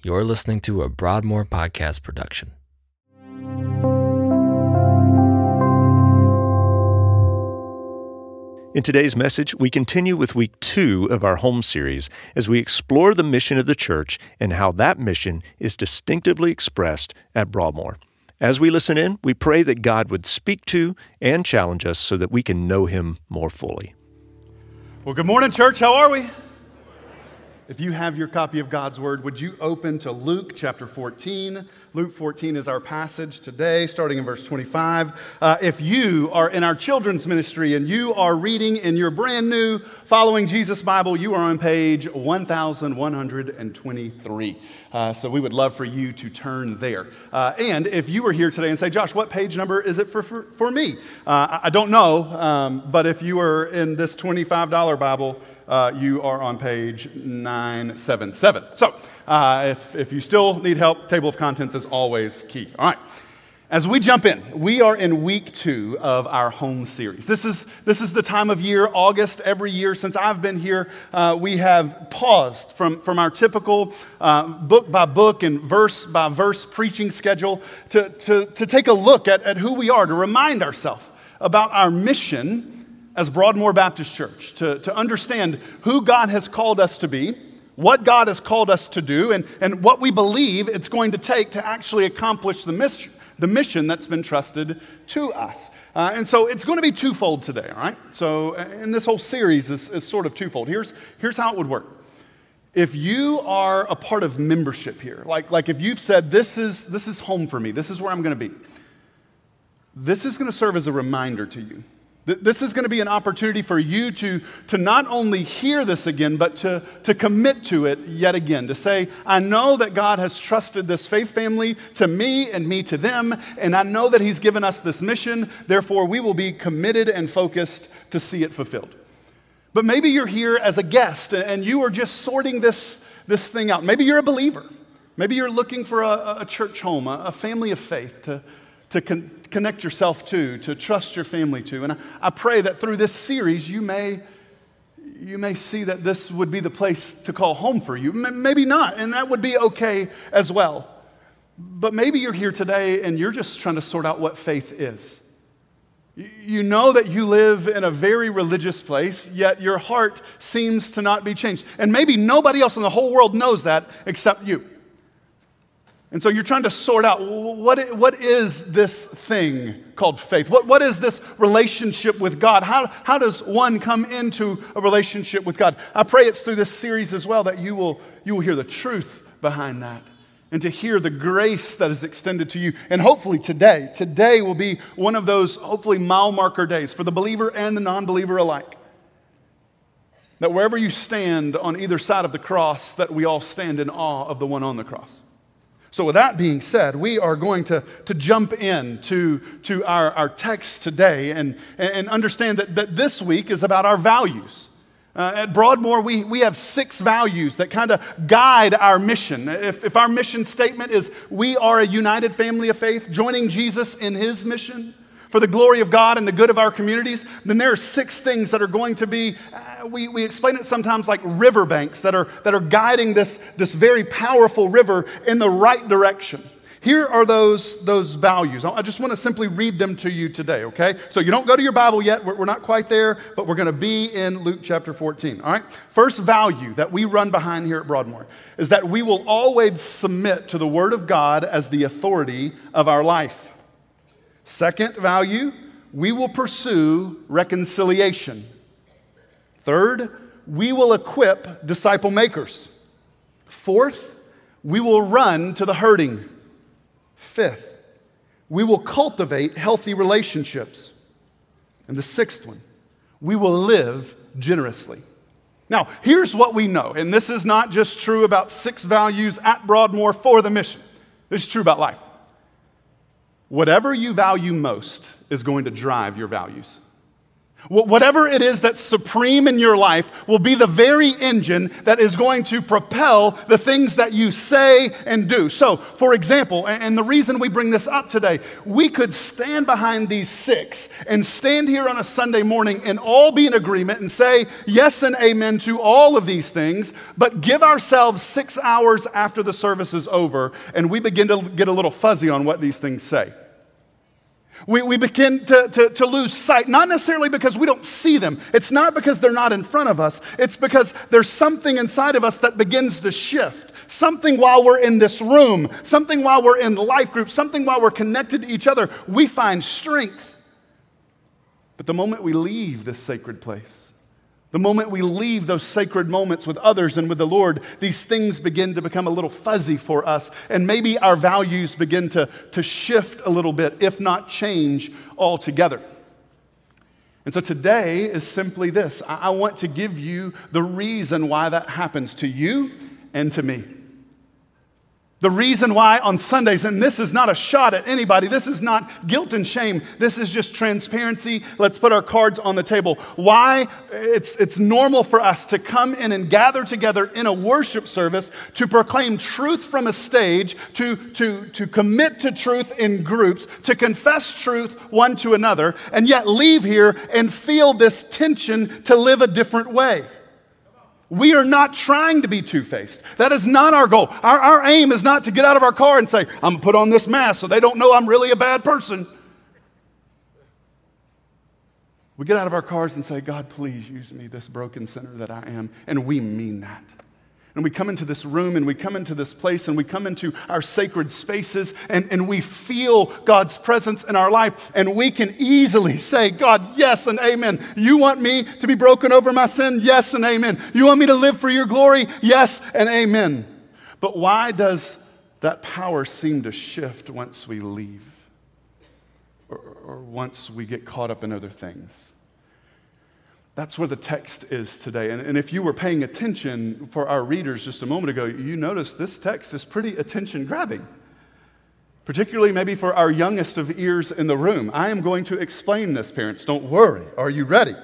You're listening to a Broadmoor podcast production. In today's message, we continue with week two of our home series as we explore the mission of the church and how that mission is distinctively expressed at Broadmoor. As we listen in, we pray that God would speak to and challenge us so that we can know Him more fully. Well, good morning, church. How are we? If you have your copy of God's Word, would you open to Luke chapter 14? Luke 14 is our passage today, starting in verse 25. Uh, if you are in our children's ministry and you are reading in your brand new Following Jesus Bible, you are on page 1123. Uh, so we would love for you to turn there. Uh, and if you were here today and say, Josh, what page number is it for, for, for me? Uh, I don't know, um, but if you are in this $25 Bible, uh, you are on page 977. So, uh, if, if you still need help, table of contents is always key. All right. As we jump in, we are in week two of our home series. This is, this is the time of year, August, every year since I've been here. Uh, we have paused from, from our typical uh, book by book and verse by verse preaching schedule to, to, to take a look at, at who we are, to remind ourselves about our mission as Broadmoor Baptist Church to, to understand who God has called us to be, what God has called us to do, and, and what we believe it's going to take to actually accomplish the mission, the mission that's been trusted to us. Uh, and so it's going to be twofold today, all right? So, and this whole series is, is sort of twofold. Here's, here's how it would work. If you are a part of membership here, like, like if you've said, this is, this is home for me, this is where I'm going to be, this is going to serve as a reminder to you this is going to be an opportunity for you to, to not only hear this again, but to, to commit to it yet again. To say, I know that God has trusted this faith family to me and me to them, and I know that He's given us this mission. Therefore, we will be committed and focused to see it fulfilled. But maybe you're here as a guest and you are just sorting this, this thing out. Maybe you're a believer. Maybe you're looking for a, a church home, a, a family of faith to, to con- connect yourself to, to trust your family to. And I, I pray that through this series, you may, you may see that this would be the place to call home for you. Maybe not, and that would be okay as well. But maybe you're here today and you're just trying to sort out what faith is. You know that you live in a very religious place, yet your heart seems to not be changed. And maybe nobody else in the whole world knows that except you. And so you're trying to sort out what, what is this thing called faith? What, what is this relationship with God? How, how does one come into a relationship with God? I pray it's through this series as well that you will, you will hear the truth behind that and to hear the grace that is extended to you. And hopefully today, today will be one of those hopefully mile marker days for the believer and the non believer alike. That wherever you stand on either side of the cross, that we all stand in awe of the one on the cross. So, with that being said, we are going to, to jump in to, to our, our text today and, and understand that, that this week is about our values. Uh, at Broadmoor, we, we have six values that kind of guide our mission. If, if our mission statement is we are a united family of faith, joining Jesus in his mission, for the glory of God and the good of our communities, then there are six things that are going to be, uh, we, we explain it sometimes like riverbanks that are, that are guiding this, this very powerful river in the right direction. Here are those, those values. I just want to simply read them to you today, okay? So you don't go to your Bible yet. We're, we're not quite there, but we're going to be in Luke chapter 14, all right? First value that we run behind here at Broadmoor is that we will always submit to the Word of God as the authority of our life. Second value, we will pursue reconciliation. Third, we will equip disciple makers. Fourth, we will run to the hurting. Fifth, we will cultivate healthy relationships. And the sixth one, we will live generously. Now, here's what we know, and this is not just true about six values at Broadmoor for the mission, this is true about life. Whatever you value most is going to drive your values. Whatever it is that's supreme in your life will be the very engine that is going to propel the things that you say and do. So, for example, and the reason we bring this up today, we could stand behind these six and stand here on a Sunday morning and all be in agreement and say yes and amen to all of these things, but give ourselves six hours after the service is over and we begin to get a little fuzzy on what these things say. We, we begin to, to, to lose sight, not necessarily because we don't see them. It's not because they're not in front of us. It's because there's something inside of us that begins to shift. Something while we're in this room, something while we're in the life group, something while we're connected to each other, we find strength. But the moment we leave this sacred place, the moment we leave those sacred moments with others and with the Lord, these things begin to become a little fuzzy for us, and maybe our values begin to, to shift a little bit, if not change altogether. And so today is simply this I, I want to give you the reason why that happens to you and to me. The reason why on Sundays, and this is not a shot at anybody, this is not guilt and shame, this is just transparency. Let's put our cards on the table. Why it's, it's normal for us to come in and gather together in a worship service to proclaim truth from a stage, to, to, to commit to truth in groups, to confess truth one to another, and yet leave here and feel this tension to live a different way. We are not trying to be two faced. That is not our goal. Our, our aim is not to get out of our car and say, I'm going to put on this mask so they don't know I'm really a bad person. We get out of our cars and say, God, please use me, this broken sinner that I am. And we mean that. And we come into this room and we come into this place and we come into our sacred spaces and, and we feel God's presence in our life. And we can easily say, God, yes and amen. You want me to be broken over my sin? Yes and amen. You want me to live for your glory? Yes and amen. But why does that power seem to shift once we leave or, or once we get caught up in other things? That's where the text is today. And, and, if you were paying attention for our readers just a moment ago, you notice this text is pretty attention grabbing, particularly maybe for our youngest of ears in the room. I am going to explain this, parents. Don't worry. Are you ready?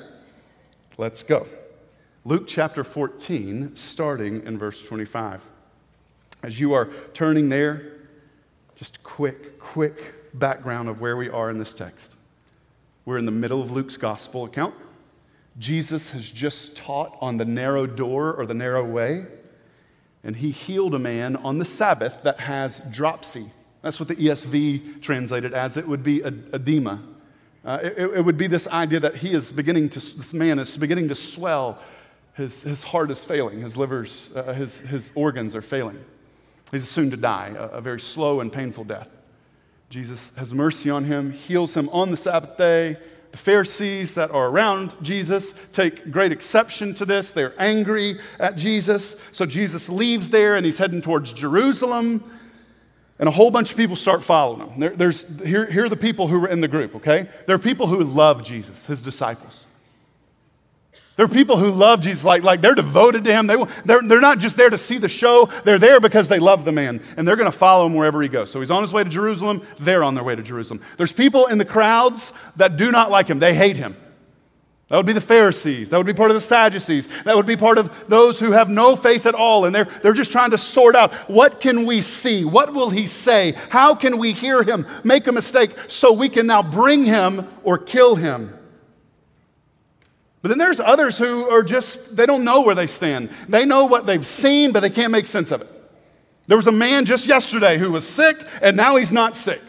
Let's go. Luke chapter 14, starting in verse 25. As you are turning there, just quick, quick background of where we are in this text. We're in the middle of Luke's gospel account. Jesus has just taught on the narrow door or the narrow way, and he healed a man on the Sabbath that has dropsy. That's what the ESV translated as. It would be edema. Uh, it, it, would be this idea that he is beginning to, this man is beginning to swell. His, his heart is failing, his livers, uh, his, his organs are failing. He's soon to die, a, a very slow and painful death. Jesus has mercy on him, heals him on the Sabbath day, Pharisees that are around Jesus take great exception to this. They're angry at Jesus. So Jesus leaves there and he's heading towards Jerusalem. And a whole bunch of people start following him. There, there's, here, here are the people who were in the group, okay? There are people who love Jesus, his disciples. There are people who love Jesus, like, like they're devoted to him. They, they're, they're not just there to see the show, they're there because they love the man, and they're going to follow him wherever he goes. So he's on his way to Jerusalem, they're on their way to Jerusalem. There's people in the crowds that do not like him, they hate him. That would be the Pharisees. That would be part of the Sadducees. That would be part of those who have no faith at all. And they're, they're just trying to sort out what can we see? What will he say? How can we hear him make a mistake so we can now bring him or kill him? But then there's others who are just, they don't know where they stand. They know what they've seen, but they can't make sense of it. There was a man just yesterday who was sick, and now he's not sick.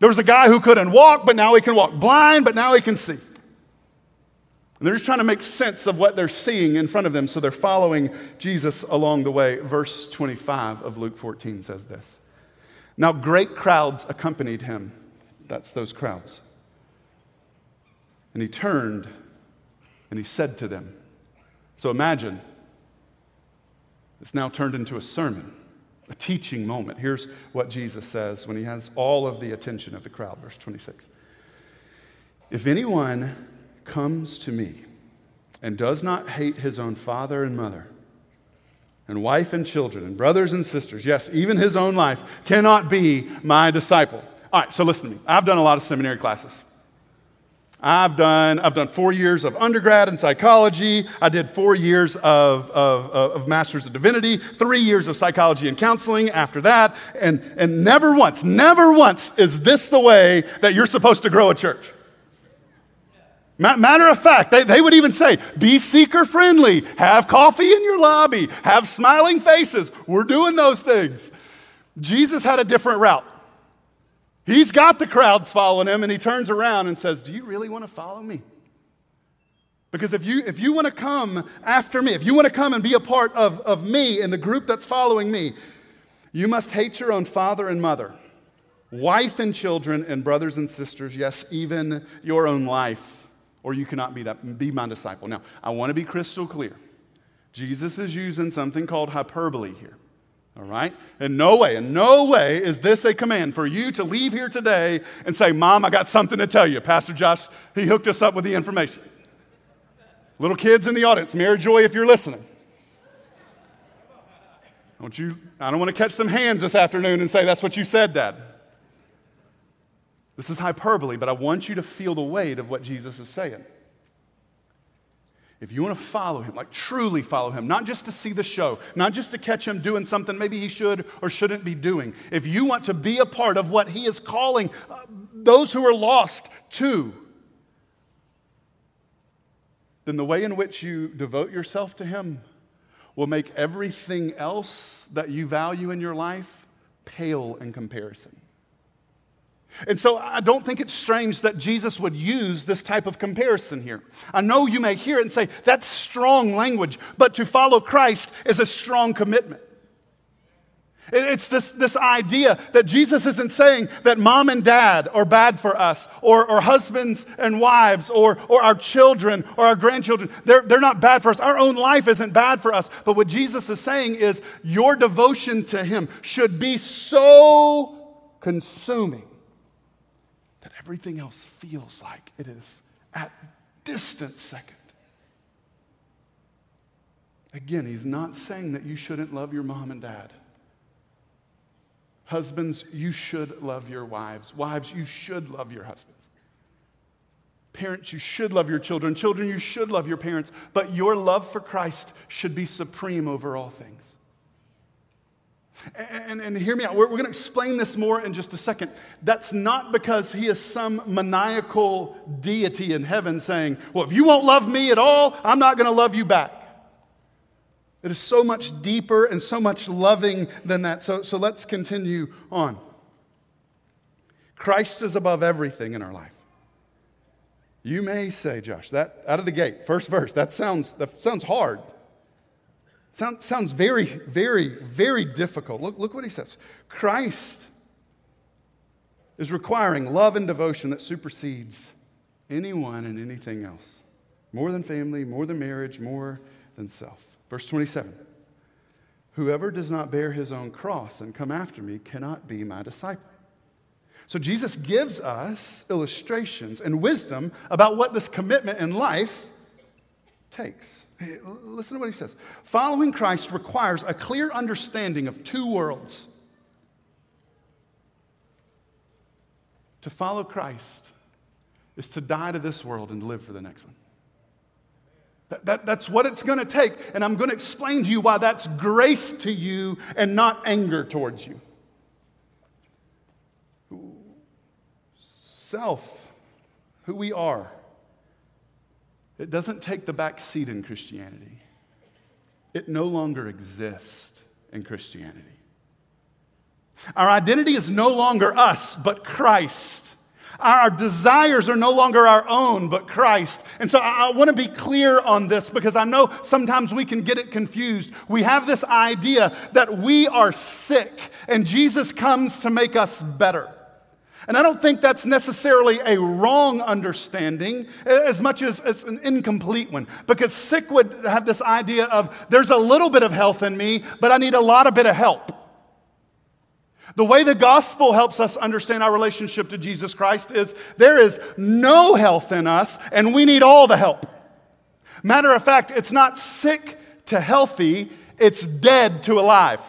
There was a guy who couldn't walk, but now he can walk. Blind, but now he can see. And they're just trying to make sense of what they're seeing in front of them, so they're following Jesus along the way. Verse 25 of Luke 14 says this Now great crowds accompanied him. That's those crowds. And he turned and he said to them, So imagine, it's now turned into a sermon, a teaching moment. Here's what Jesus says when he has all of the attention of the crowd, verse 26. If anyone comes to me and does not hate his own father and mother, and wife and children, and brothers and sisters, yes, even his own life, cannot be my disciple. All right, so listen to me. I've done a lot of seminary classes. I've done, I've done four years of undergrad in psychology. I did four years of, of, of, Master's of Divinity, three years of psychology and counseling after that. And, and never once, never once is this the way that you're supposed to grow a church. Matter of fact, they, they would even say, be seeker friendly, have coffee in your lobby, have smiling faces. We're doing those things. Jesus had a different route. He's got the crowds following him, and he turns around and says, Do you really want to follow me? Because if you, if you want to come after me, if you want to come and be a part of, of me and the group that's following me, you must hate your own father and mother, wife and children, and brothers and sisters, yes, even your own life or you cannot be, that, be my disciple. Now, I want to be crystal clear. Jesus is using something called hyperbole here. All right? In no way, in no way is this a command for you to leave here today and say, Mom, I got something to tell you. Pastor Josh, he hooked us up with the information. Little kids in the audience, Mary Joy, if you're listening. Don't you, I don't want to catch some hands this afternoon and say, That's what you said, Dad. This is hyperbole, but I want you to feel the weight of what Jesus is saying. If you want to follow him, like truly follow him, not just to see the show, not just to catch him doing something maybe he should or shouldn't be doing, if you want to be a part of what he is calling uh, those who are lost to, then the way in which you devote yourself to him will make everything else that you value in your life pale in comparison. And so I don't think it's strange that Jesus would use this type of comparison here. I know you may hear it and say, that's strong language, but to follow Christ is a strong commitment. It's this, this idea that Jesus isn't saying that mom and dad are bad for us, or, or husbands and wives, or, or our children, or our grandchildren. They're, they're not bad for us. Our own life isn't bad for us. But what Jesus is saying is your devotion to Him should be so consuming everything else feels like it is at distant second. Again, he's not saying that you shouldn't love your mom and dad. Husbands, you should love your wives. Wives, you should love your husbands. Parents, you should love your children. Children, you should love your parents. But your love for Christ should be supreme over all things. And, and, hear me out. We're, we're going to explain this more in just a second. That's not because he is some maniacal deity in heaven saying, Well, if you won't love me at all, I'm not going to love you back. It is so much deeper and so much loving than that. So, so let's continue on. Christ is above everything in our life. You may say, Josh, that out of the gate, first verse, that sounds, that sounds hard. Sound, sounds very, very, very difficult. Look, look what he says. Christ is requiring love and devotion that supersedes anyone and anything else. More than family, more than marriage, more than self. Verse 27 Whoever does not bear his own cross and come after me cannot be my disciple. So Jesus gives us illustrations and wisdom about what this commitment in life takes. Listen to what he says. Following Christ requires a clear understanding of two worlds. To follow Christ is to die to this world and live for the next one. That, that, that's what it's going to take. And I'm going to explain to you why that's grace to you and not anger towards you. Self, who we are it doesn't take the back seat in Christianity. It no longer exists in Christianity. Our identity is no longer us, but Christ. Our desires are no longer our own, but Christ. And so I, I want to be clear on this because I know sometimes we can get it confused. We have this idea that we are sick and Jesus comes to make us better. And I don't think that's necessarily a wrong understanding as much as, as an incomplete one. Because sick would have this idea of there's a little bit of health in me, but I need a lot of bit of help. The way the gospel helps us understand our relationship to Jesus Christ is there is no health in us, and we need all the help. Matter of fact, it's not sick to healthy, it's dead to alive.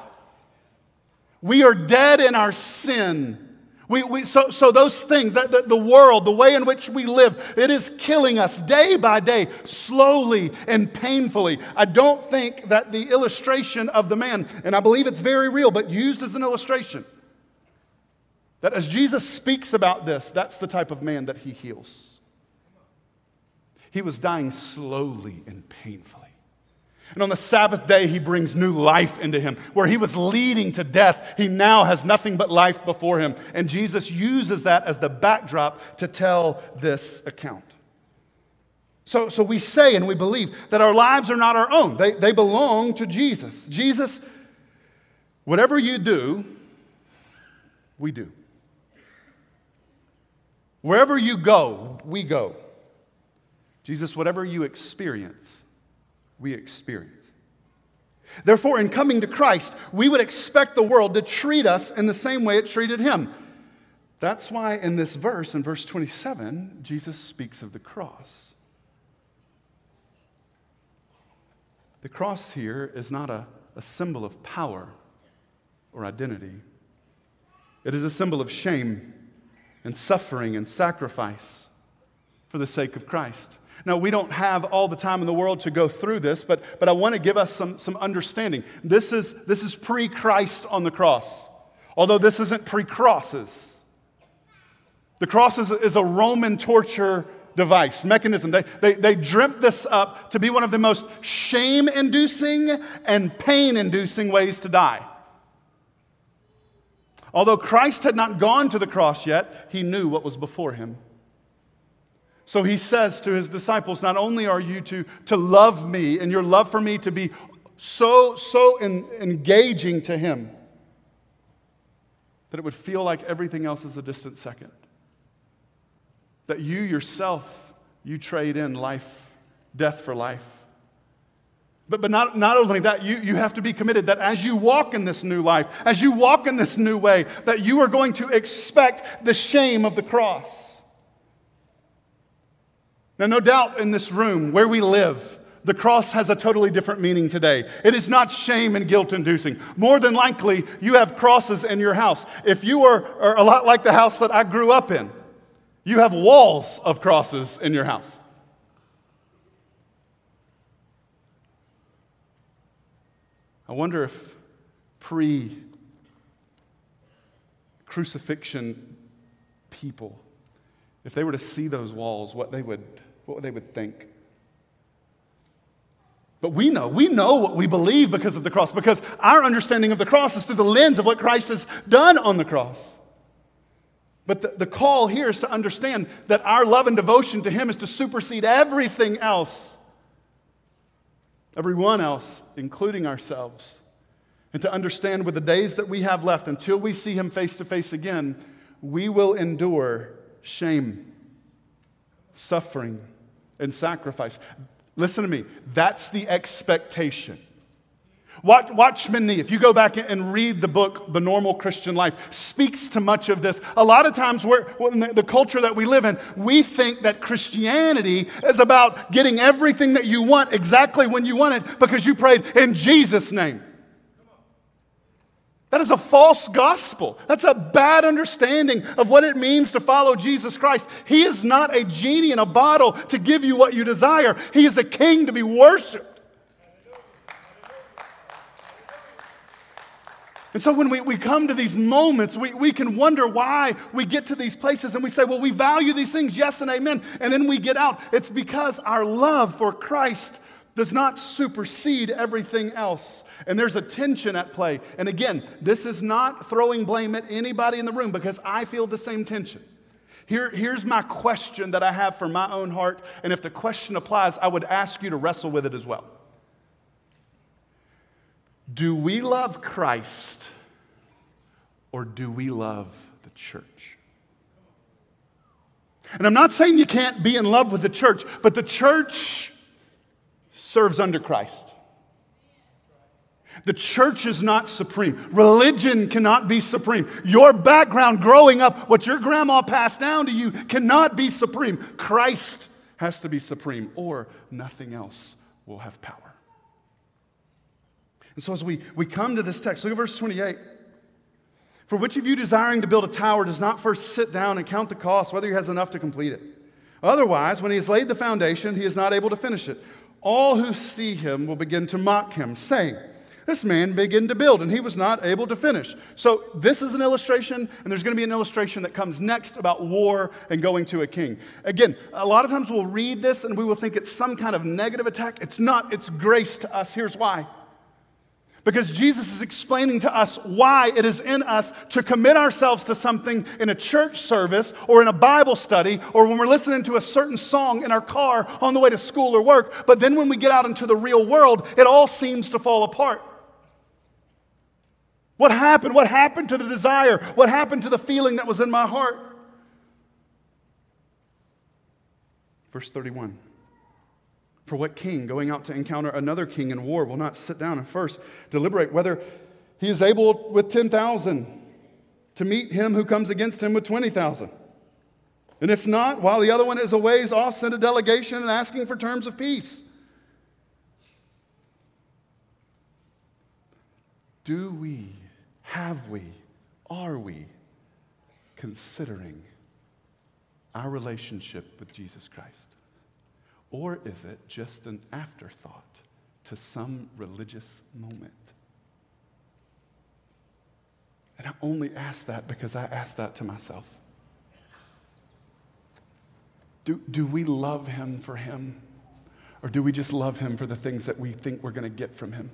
We are dead in our sin. We, we, so, so those things, that, the, the world, the way in which we live, it is killing us day by day, slowly and painfully. I don't think that the illustration of the man, and I believe it's very real, but used as an illustration, that as Jesus speaks about this, that's the type of man that he heals. He was dying slowly and painfully. And on the Sabbath day, he brings new life into him. Where he was leading to death, he now has nothing but life before him. And Jesus uses that as the backdrop to tell this account. So, so we say and we believe that our lives are not our own, they, they belong to Jesus. Jesus, whatever you do, we do. Wherever you go, we go. Jesus, whatever you experience, we experience. Therefore, in coming to Christ, we would expect the world to treat us in the same way it treated him. That's why in this verse, in verse 27, Jesus speaks of the cross. The cross here is not a, a symbol of power or identity, it is a symbol of shame and suffering and sacrifice for the sake of Christ. Now, we don't have all the time in the world to go through this, but, but I want to give us some, some understanding. This is, this is pre Christ on the cross, although this isn't pre crosses. The cross is, is a Roman torture device, mechanism. They, they, they dreamt this up to be one of the most shame inducing and pain inducing ways to die. Although Christ had not gone to the cross yet, he knew what was before him. So he says to his disciples, Not only are you to, to love me and your love for me to be so, so in, engaging to him that it would feel like everything else is a distant second. That you yourself, you trade in life, death for life. But, but not, not only that, you, you have to be committed that as you walk in this new life, as you walk in this new way, that you are going to expect the shame of the cross. Now, no doubt in this room where we live, the cross has a totally different meaning today. It is not shame and guilt inducing. More than likely, you have crosses in your house. If you are, are a lot like the house that I grew up in, you have walls of crosses in your house. I wonder if pre crucifixion people, if they were to see those walls, what they would what they would think. But we know, we know what we believe because of the cross, because our understanding of the cross is through the lens of what Christ has done on the cross. But the, the call here is to understand that our love and devotion to Him is to supersede everything else, everyone else, including ourselves. And to understand with the days that we have left until we see Him face to face again, we will endure shame, suffering, and sacrifice. Listen to me, that's the expectation. Watch, Watchman Nee, if you go back and read the book, The Normal Christian Life, speaks to much of this. A lot of times, we're, the, the culture that we live in, we think that Christianity is about getting everything that you want exactly when you want it because you prayed in Jesus' name. That is a false gospel. That's a bad understanding of what it means to follow Jesus Christ. He is not a genie in a bottle to give you what you desire, He is a king to be worshiped. And so when we, we come to these moments, we, we can wonder why we get to these places and we say, well, we value these things, yes and amen. And then we get out. It's because our love for Christ does not supersede everything else. And there's a tension at play. And again, this is not throwing blame at anybody in the room because I feel the same tension. Here, here's my question that I have for my own heart. And if the question applies, I would ask you to wrestle with it as well. Do we love Christ or do we love the church? And I'm not saying you can't be in love with the church, but the church serves under Christ. The church is not supreme. Religion cannot be supreme. Your background growing up, what your grandma passed down to you, cannot be supreme. Christ has to be supreme, or nothing else will have power. And so, as we, we come to this text, look at verse 28. For which of you desiring to build a tower does not first sit down and count the cost, whether he has enough to complete it? Otherwise, when he has laid the foundation, he is not able to finish it. All who see him will begin to mock him, saying, This man began to build, and he was not able to finish. So, this is an illustration, and there's going to be an illustration that comes next about war and going to a king. Again, a lot of times we'll read this and we will think it's some kind of negative attack. It's not, it's grace to us. Here's why. Because Jesus is explaining to us why it is in us to commit ourselves to something in a church service or in a Bible study or when we're listening to a certain song in our car on the way to school or work. But then when we get out into the real world, it all seems to fall apart. What happened? What happened to the desire? What happened to the feeling that was in my heart? Verse 31. For what king going out to encounter another king in war will not sit down and first deliberate whether he is able with 10,000 to meet him who comes against him with 20,000? And if not, while the other one is a ways off, send a delegation and asking for terms of peace. Do we, have we, are we considering our relationship with Jesus Christ? Or is it just an afterthought to some religious moment? And I only ask that because I ask that to myself. Do, do we love him for him? Or do we just love him for the things that we think we're going to get from him?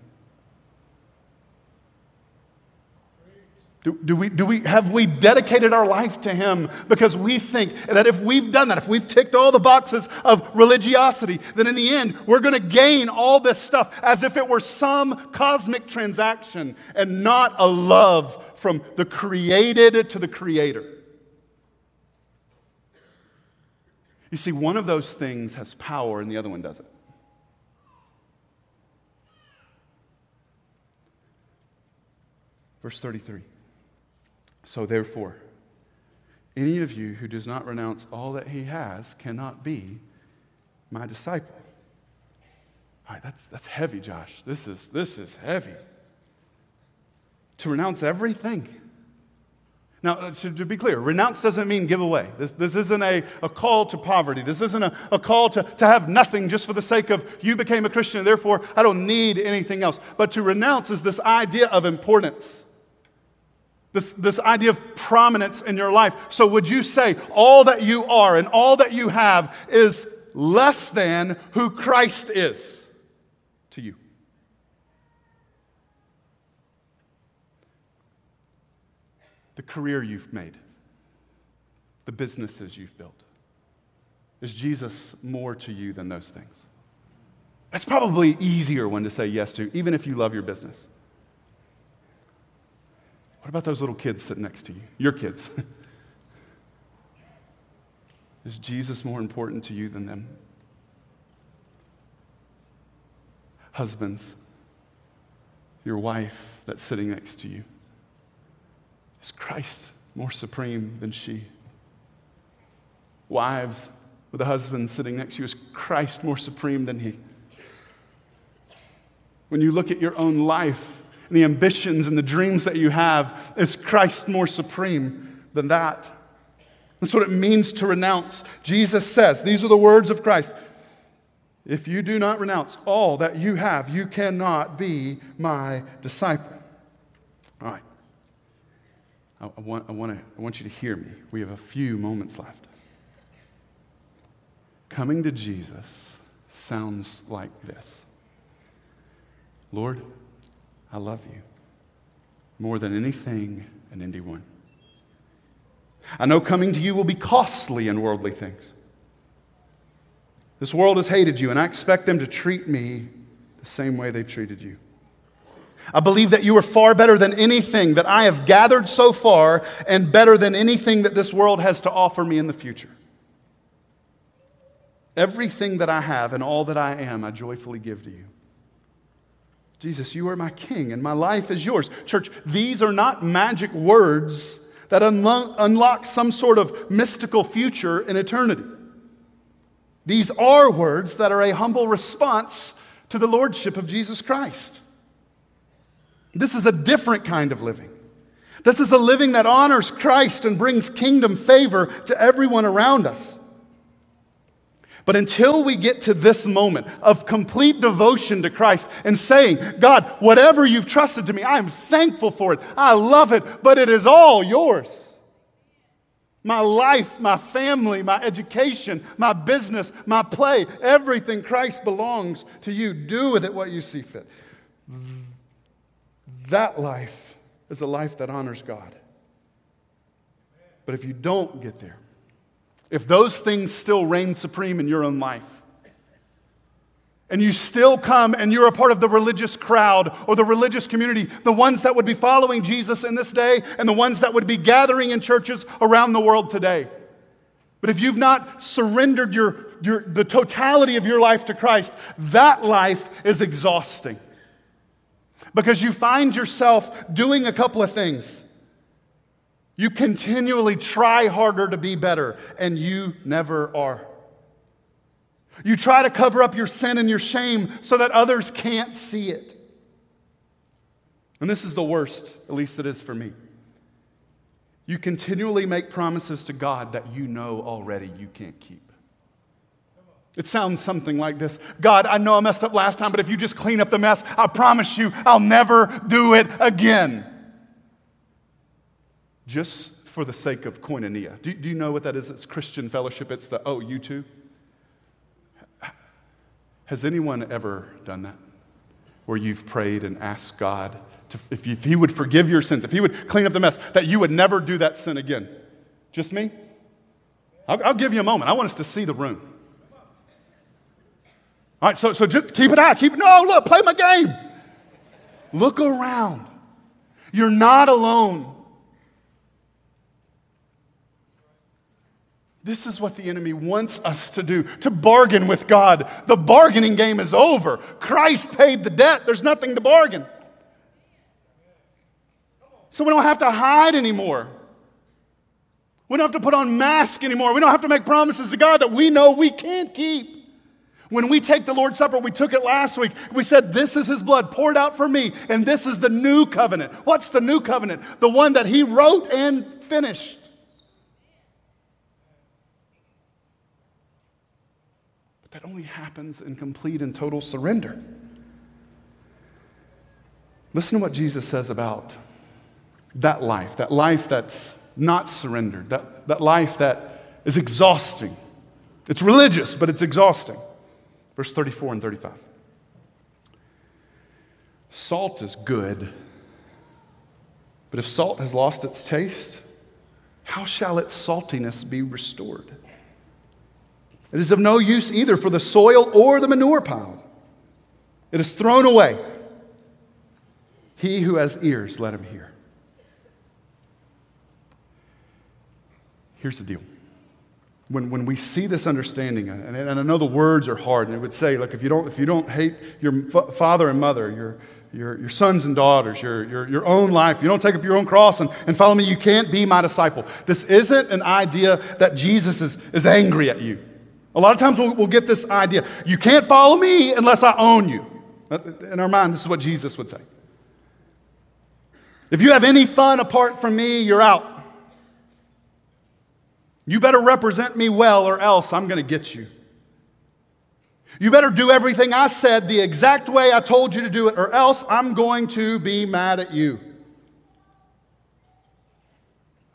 Do, do, we, do we, have we dedicated our life to Him because we think that if we've done that, if we've ticked all the boxes of religiosity, then in the end, we're going to gain all this stuff as if it were some cosmic transaction and not a love from the created to the Creator? You see, one of those things has power and the other one doesn't. Verse 33. So, therefore, any of you who does not renounce all that he has cannot be my disciple. All right, that's, that's heavy, Josh. This is, this is heavy. To renounce everything. Now, uh, to, to, be clear, renounce doesn't mean give away. This, this isn't a, a call to poverty. This isn't a, a call to, to have nothing just for the sake of you became a Christian, therefore I don't need anything else. But to renounce is this idea of importance. This, this idea of prominence in your life. So, would you say all that you are and all that you have is less than who Christ is to you? The career you've made, the businesses you've built. Is Jesus more to you than those things? That's probably easier one to say yes to, even if you love your business. What about those little kids sitting next to you? Your kids. Is Jesus more important to you than them? Husbands, your wife that's sitting next to you. Is Christ more supreme than she? Wives, with a husband sitting next to you, is Christ more supreme than he? When you look at your own life, and the ambitions and the dreams that you have, is Christ more supreme than that? That's what it means to renounce. Jesus says, these are the words of Christ. If you do not renounce all that you have, you cannot be my disciple. All right. I, I, want, I, want to, I want you to hear me. We have a few moments left. Coming to Jesus sounds like this Lord, I love you more than anything and anyone. I know coming to you will be costly in worldly things. This world has hated you, and I expect them to treat me the same way they've treated you. I believe that you are far better than anything that I have gathered so far, and better than anything that this world has to offer me in the future. Everything that I have and all that I am, I joyfully give to you. Jesus, you are my king and my life is yours. Church, these are not magic words that unlo- unlock some sort of mystical future in eternity. These are words that are a humble response to the lordship of Jesus Christ. This is a different kind of living. This is a living that honors Christ and brings kingdom favor to everyone around us. But until we get to this moment of complete devotion to Christ and saying, God, whatever you've trusted to me, I'm thankful for it. I love it, but it is all yours. My life, my family, my education, my business, my play, everything Christ belongs to you. Do with it what you see fit. That life is a life that honors God. But if you don't get there, if those things still reign supreme in your own life, and you still come and you're a part of the religious crowd or the religious community, the ones that would be following Jesus in this day and the ones that would be gathering in churches around the world today. But if you've not surrendered your, your, the totality of your life to Christ, that life is exhausting. Because you find yourself doing a couple of things. You continually try harder to be better, and you never are. You try to cover up your sin and your shame so that others can't see it. And this is the worst, at least it is for me. You continually make promises to God that you know already you can't keep. It sounds something like this God, I know I messed up last time, but if you just clean up the mess, I promise you I'll never do it again just for the sake of koinonia. Do, do you know what that is? It's Christian fellowship. It's the, oh, you too? Has anyone ever done that? Where you've prayed and asked God to, if, if He would forgive your sins, if He would clean up the mess, that you would never do that sin again? Just me? I'll, I'll give you a moment. I want us to see the room. All right, so, so just keep it out. Keep no, look, play my game. Look around. You're not alone. This is what the enemy wants us to do to bargain with God. The bargaining game is over. Christ paid the debt, there's nothing to bargain. So we don't have to hide anymore. We don't have to put on masks anymore. We don't have to make promises to God that we know we can't keep. When we take the Lord's Supper, we took it last week. We said, This is His blood poured out for me, and this is the new covenant. What's the new covenant? The one that He wrote and finished. That only happens in complete and total surrender. Listen to what Jesus says about that life, that life that's not surrendered, that, that life that is exhausting. It's religious, but it's exhausting. Verse 34 and 35. Salt is good, but if salt has lost its taste, how shall its saltiness be restored? It is of no use either for the soil or the manure pile. It is thrown away. He who has ears, let him hear. Here's the deal. When, when we see this understanding, and, and I know the words are hard, and it would say, look, if you don't, if you don't hate your f- father and mother, your, your, your sons and daughters, your, your, your own life, you don't take up your own cross and, and follow me, you can't be my disciple. This isn't an idea that Jesus is, is angry at you. A lot of times we'll, we'll, get this idea you can't follow me unless I own you. In our mind, this is what Jesus would say. If you have any fun apart from me, you're out. You better represent me well, or else I'm going to get you. You better do everything I said the exact way I told you to do it, or else I'm going to be mad at you.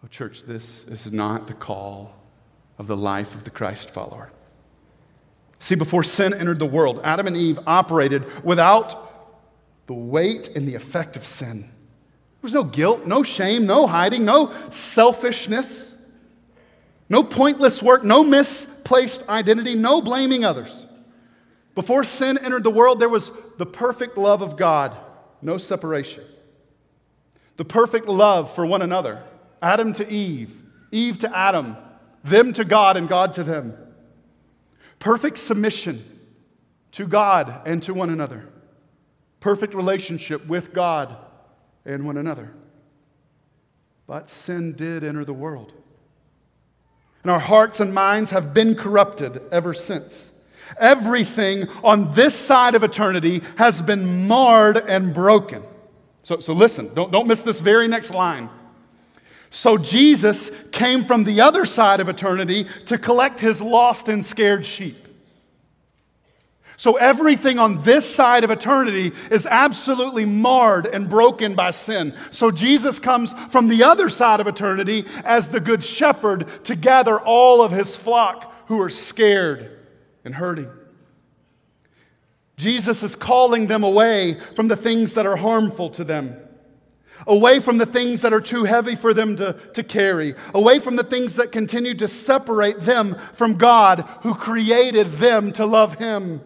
Oh, church, this is not the call of the life of the Christ follower. See, before sin entered the world, Adam and Eve operated without the weight and the effect of sin. There was no guilt, no shame, no hiding, no selfishness, no pointless work, no misplaced identity, no blaming others. Before sin entered the world, there was the perfect love of God, no separation. The perfect love for one another Adam to Eve, Eve to Adam, them to God, and God to them. Perfect submission to God and to one another. Perfect relationship with God and one another. But sin did enter the world. And our hearts and minds have been corrupted ever since. Everything on this side of eternity has been marred and broken. So, so listen, don't, don't miss this very next line. So Jesus came from the other side of eternity to collect his lost and scared sheep. So everything on this side of eternity is absolutely marred and broken by sin. So Jesus comes from the other side of eternity as the good shepherd to gather all of his flock who are scared and hurting. Jesus is calling them away from the things that are harmful to them, away from the things that are too heavy for them to, to carry, away from the things that continue to separate them from God who created them to love Him.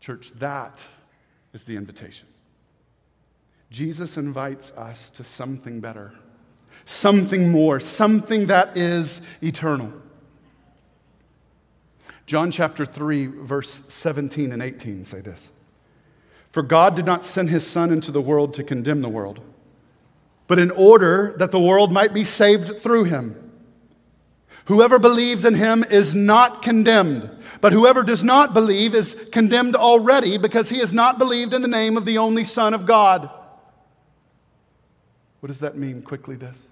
Church, that is the invitation. Jesus invites us to something better, something more, something that is eternal. John chapter 3, verse 17 and 18 say this For God did not send his Son into the world to condemn the world, but in order that the world might be saved through him. Whoever believes in him is not condemned but whoever does not believe is condemned already because he has not believed in the name of the only Son of God. What does that mean? Quickly, this.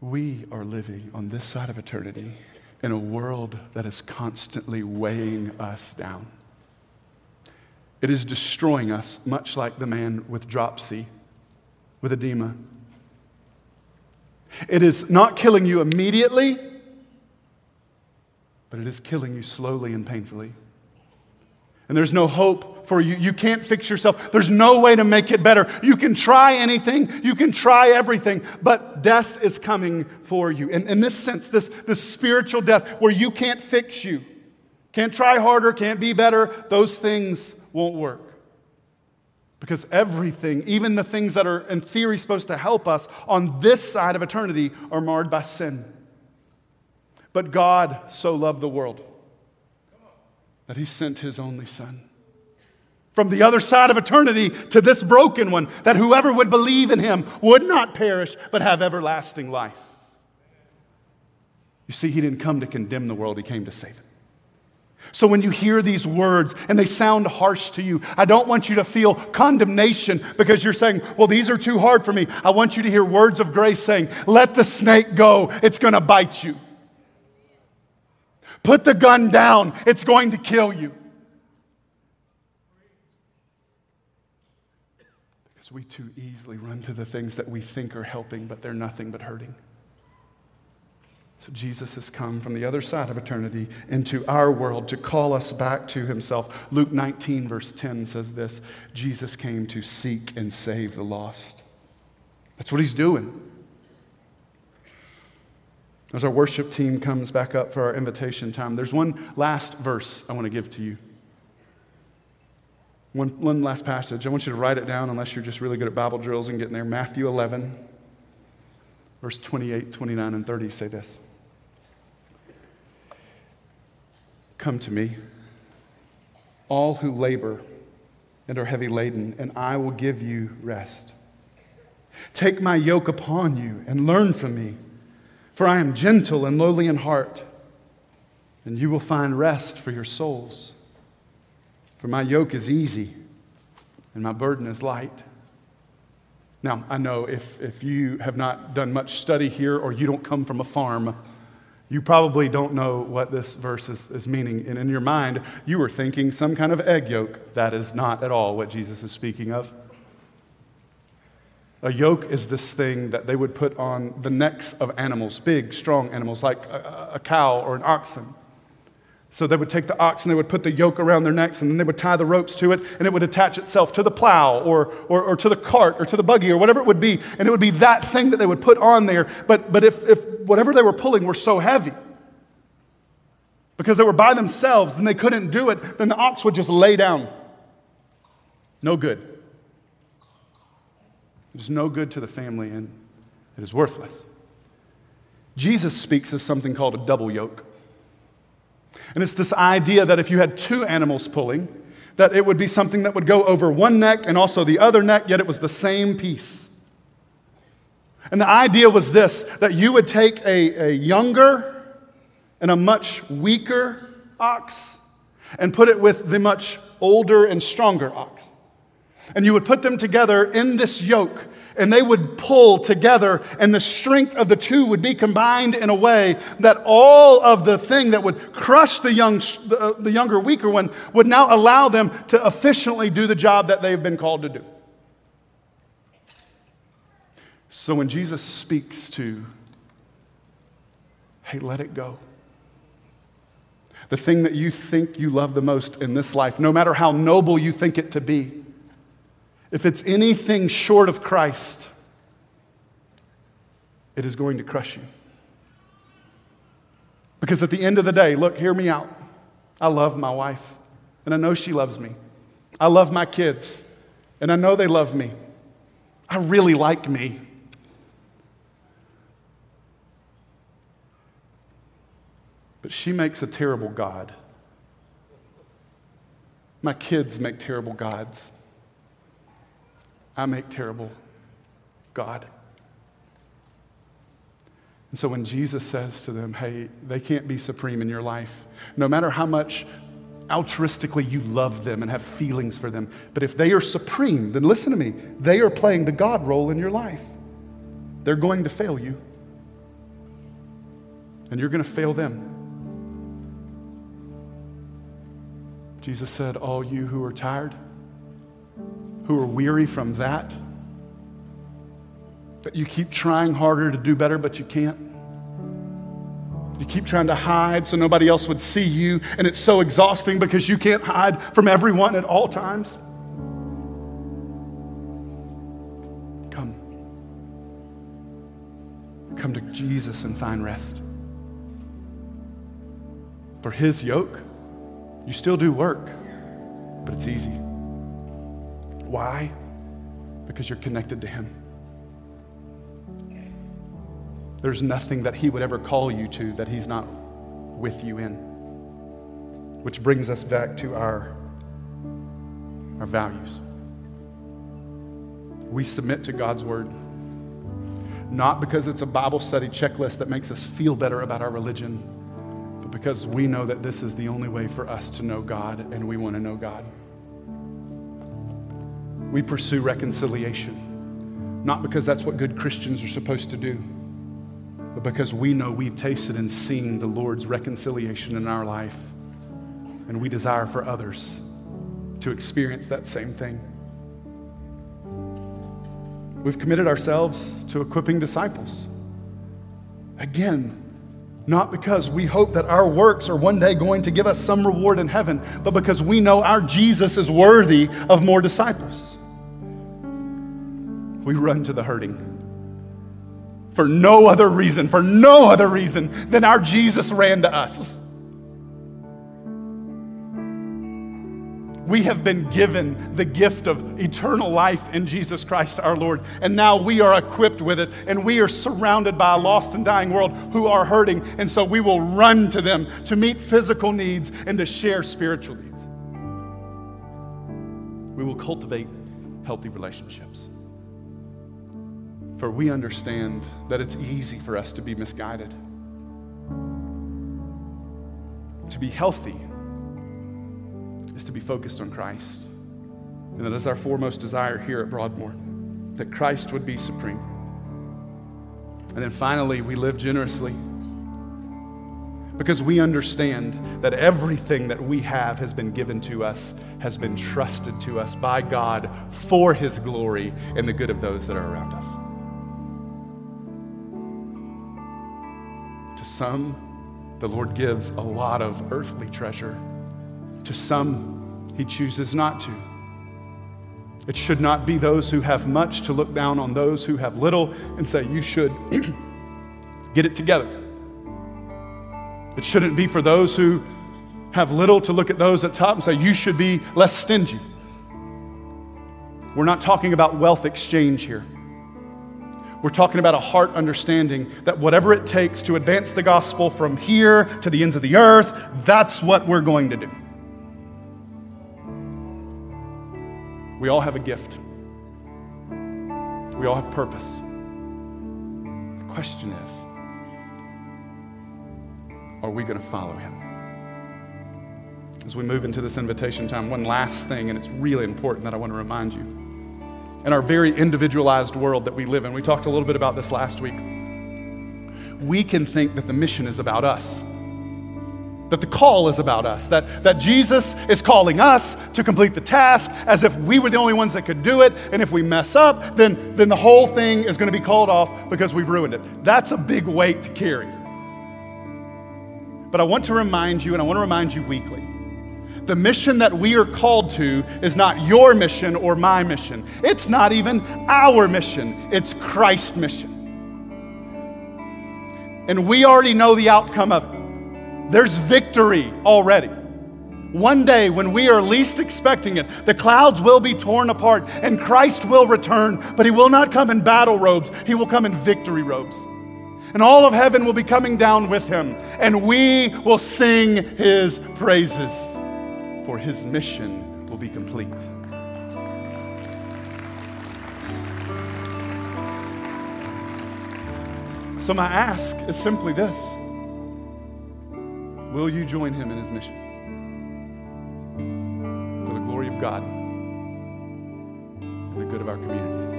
We are living on this side of eternity in a world that is constantly weighing us down. It is destroying us, much like the man with dropsy, with edema. It is not killing you immediately, but it is killing you slowly and painfully. And there's no hope for you. You can't fix yourself. There's no way to make it better. You can try anything, you can try everything, but death is coming for you. In, in this sense, this, this spiritual death where you can't fix you, can't try harder, can't be better, those things won't work. Because everything, even the things that are in theory supposed to help us on this side of eternity, are marred by sin. But God so loved the world that he sent his only Son. From the other side of eternity to this broken one, that whoever would believe in him would not perish, but have everlasting life. You see, he didn't come to condemn the world, he came to save it. So when you hear these words and they sound harsh to you, I don't want you to feel condemnation because you're saying, well, these are too hard for me. I want you to hear words of grace saying, let the snake go, it's going to bite you. Put the gun down, it's going to kill you. Because we too easily run to the things that we think are helping, but they're nothing but hurting. So Jesus has come from the other side of eternity into our world to call us back to himself. Luke 19, verse 10 says this Jesus came to seek and save the lost. That's what he's doing. As our worship team comes back up for our invitation time, there's one last verse I want to give to you. One, one last passage. I want you to write it down unless you're just really good at Bible drills and getting there. Matthew 11, verse 28, 29, and 30 say this Come to me, all who labor and are heavy laden, and I will give you rest. Take my yoke upon you and learn from me for I am gentle and lowly in heart, and you will find rest for your souls. For my yoke is easy and my burden is light. Now, I know if, if you have not done much study here or you don't come from a farm, you probably don't know what this verse is, is meaning. And in your mind, you were thinking some kind of egg yolk. That is not at all what Jesus is speaking of. A yoke is this thing that they would put on the necks of animals, big, strong animals, like a, a, cow or an oxen. So they would take the ox and they would put the yoke around their necks and then they would tie the ropes to it and it would attach itself to the plow or, or, or to the cart or to the buggy or whatever it would be. And it would be that thing that they would put on there. But, but if, if whatever they were pulling were so heavy, because they were by themselves and they couldn't do it, then the ox would just lay down. No good. It is no good to the family and it is worthless. Jesus speaks of something called a double yoke. And it's this idea that if you had two animals pulling, that it would be something that would go over one neck and also the other neck, yet it was the same piece. And the idea was this that you would take a, a younger and a much weaker ox and put it with the much older and stronger ox. And you would put them together in this yoke, and they would pull together, and the strength of the two would be combined in a way that all of the thing that would crush the, young, the, uh, the younger, weaker one would now allow them to efficiently do the job that they've been called to do. So when Jesus speaks to, hey, let it go. The thing that you think you love the most in this life, no matter how noble you think it to be, if it's anything short of Christ, it is going to crush you. Because at the end of the day, look, hear me out. I love my wife, and I know she loves me. I love my kids, and I know they love me. I really like me. But she makes a terrible God. My kids make terrible gods. I make terrible God. And so when Jesus says to them, hey, they can't be supreme in your life, no matter how much altruistically you love them and have feelings for them, but if they are supreme, then listen to me, they are playing the God role in your life. They're going to fail you, and you're going to fail them. Jesus said, All you who are tired, who are weary from that, that you keep trying harder to do better, but you can't. You keep trying to hide so nobody else would see you, and it's so exhausting because you can't hide from everyone at all times. Come. Come to Jesus and find rest. For his yoke, you still do work, but it's easy. Why? Because you're connected to Him. There's nothing that He would ever call you to that He's not with you in. Which brings us back to our, our values. We submit to God's Word, not because it's a Bible study checklist that makes us feel better about our religion but because we know that this is the only way for us to know God and we want to know God. We pursue reconciliation, not because that's what good Christians are supposed to do, but because we know we've tasted and seen the Lord's reconciliation in our life, and we desire for others to experience that same thing. We've committed ourselves to equipping disciples. Again, not because we hope that our works are one day going to give us some reward in heaven, but because we know our Jesus is worthy of more disciples. We run to the hurting for no other reason, for no other reason than our Jesus ran to us. we have been given the gift of eternal life in Jesus Christ our Lord. And now we are equipped with it, and we are surrounded by a lost and dying world who are hurting. And so we will run to them to meet physical needs and to share spiritual needs. We will cultivate healthy relationships. For we understand that it's easy for us to be misguided. To be healthy is to be focused on Christ. And that is our foremost desire here at Broadmoor, that Christ would be supreme. And then finally, we live generously because we understand that everything that we have has been given to us, has been trusted to us by God for His glory and the good of those that are around us. Some, the Lord gives a lot of earthly treasure to some, he chooses not to. It should not be those who have much to look down on those who have little and say, You should get it together. It shouldn't be for those who have little to look at those at top and say, You should be less stingy. We're not talking about wealth exchange here. We're talking about a heart understanding that whatever it takes to advance the gospel from here to the ends of the earth, that's what we're going to do. We all have a gift, we all have purpose. The question is are we going to follow him? as we move into this invitation time, one last thing, and it's really important that I want to remind you. In our very individualized world that we live in, we talked a little bit about this last week. We can think that the mission is about us, that the call is about us, that, that Jesus is calling us to complete the task as if we were the only ones that could do it. And if we mess up, then, then the whole thing is going to be called off because we've ruined it. That's a big weight to carry. But I want to remind you, and I want to remind you weekly the mission that we are called to is not your mission or my mission. It's not even our mission, it's Christ's mission. And we already know the outcome of it. There's victory already. One day, when we are least expecting it, the clouds will be torn apart and Christ will return, but he will not come in battle robes, he will come in victory robes. And all of heaven will be coming down with him, and we will sing his praises, for his mission will be complete. So, my ask is simply this Will you join him in his mission? For the glory of God and the good of our communities.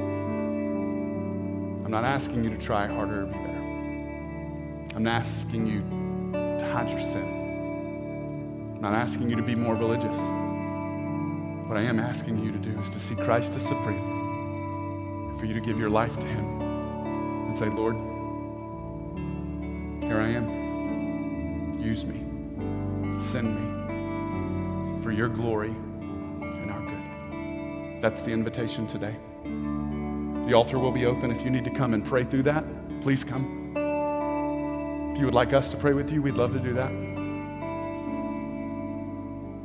I'm not asking you to try harder or be better. I'm asking you to hide your sin. I'm not asking you to be more religious. What I am asking you to do is to see Christ as supreme and for you to give your life to Him and say, Lord, here I am. Use me. Send me for your glory and our good. That's the invitation today. The altar will be open. If you need to come and pray through that, please come. If you would like us to pray with you, we'd love to do that.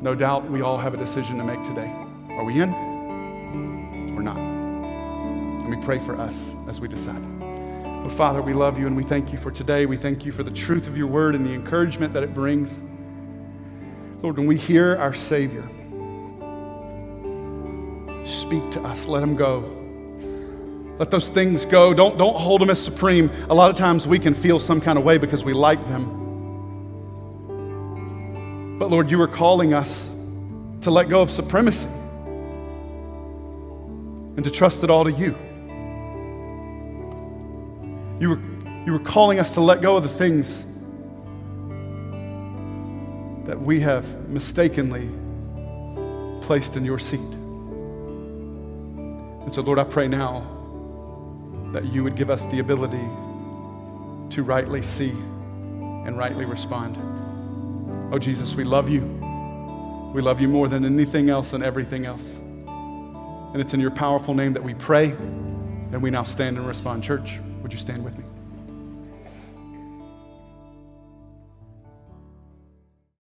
No doubt we all have a decision to make today. Are we in or not? Let me pray for us as we decide. Well, Father, we love you and we thank you for today. We thank you for the truth of your word and the encouragement that it brings. Lord, when we hear our Savior speak to us, let him go. Let those things go. Don't, don't hold them as supreme. A lot of times we can feel some kind of way because we like them. But Lord, you are calling us to let go of supremacy and to trust it all to you. You were, you were calling us to let go of the things that we have mistakenly placed in your seat. And so, Lord, I pray now that you would give us the ability to rightly see and rightly respond. Oh, Jesus, we love you. We love you more than anything else and everything else. And it's in your powerful name that we pray and we now stand and respond. Church, would you stand with me?